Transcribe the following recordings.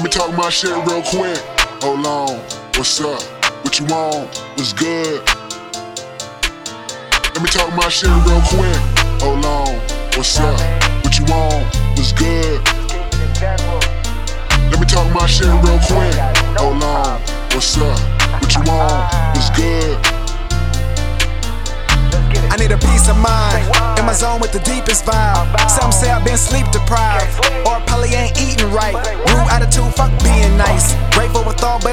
Let me talk my shit real quick. Hold on, what's up? What you want? What's good? Let me talk my shit real quick. Hold on, what's up? What you want? What's good? Let me talk my shit real quick. Hold on, what's up? What you want? What's good? I need a peace of mind. In my zone with the deepest vibe. Some say I've been sleep deprived. Or probably ain't eating right.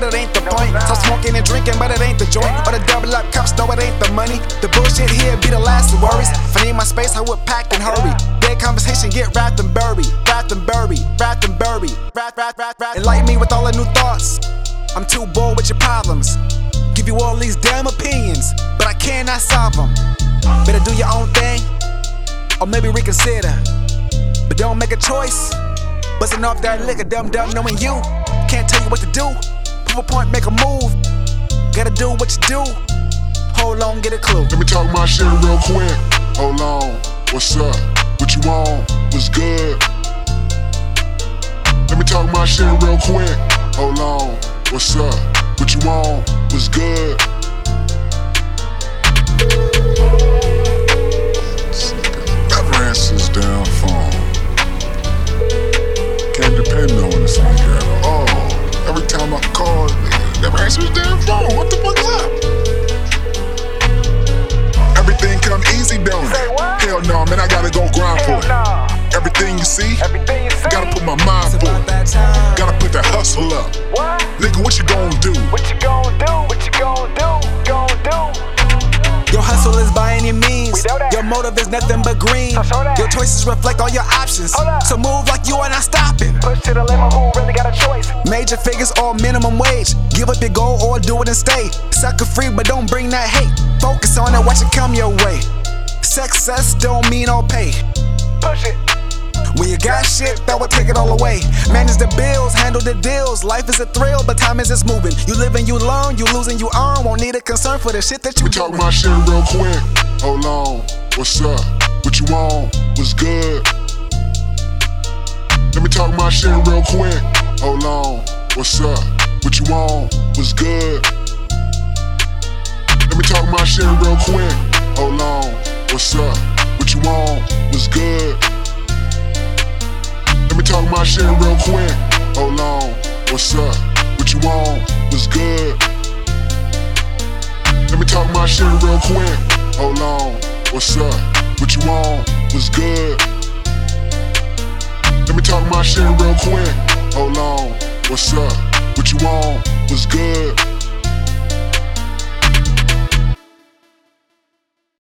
It ain't the point. So smoking and drinking, but it ain't the joint. Or the double up cups, no, it ain't the money. The bullshit here be the last of worries. If I need my space, I would pack and hurry. Dead conversation, get wrapped and buried. Wrapped and buried. Wrapped and buried. Wrapped, wrapped, wrapped, wrapped. Enlighten me with all the new thoughts. I'm too bored with your problems. Give you all these damn opinions, but I cannot solve them. Better do your own thing, or maybe reconsider. But don't make a choice. Busting off that liquor, dumb dumb, knowing you can't tell you what to do. Prove a point, make a move. Gotta do what you do. Hold on, get a clue. Let me talk my shit real quick. Hold on, what's up? What you want? What's good? Let me talk my shit real quick. Hold on, what's up? What you want? What's good? Everything you see, Everything you see. gotta put my mind It's for about it. Gotta put that hustle up. What? Nigga, what you gonna do? What you gonna do? What you gonna do? Gonna do? Your hustle is by any means. We know that. Your motive is nothing but green. I saw that. Your choices reflect all your options. Hold up. So move like you are not stopping. Push to the limit, who really got a choice? Major figures or minimum wage. Give up your goal or do it and stay. Sucker free, but don't bring that hate. Focus on it, watch it come your way. Success don't mean all pay. Push it. When you got shit, that will take it all away. Manage the bills, handle the deals. Life is a thrill, but time is just moving. You live and you learn, you lose and you earn. Won't need a concern for the shit that you Let me talk my shit real quick. Hold on, what's up? What you want? What's good? Let me talk my shit real quick. Hold on, what's up? What you want? What's good? Let me talk my shit real quick. Hold on, what's up? What you want? What's good? Let me talk my shit real quick. Hold on, what's up? What you want? What's good? Let me talk my shit real quick. Hold on, what's up? What you want? What's good? Let me talk my shit real quick. Hold on, what's up? What you want? What's good?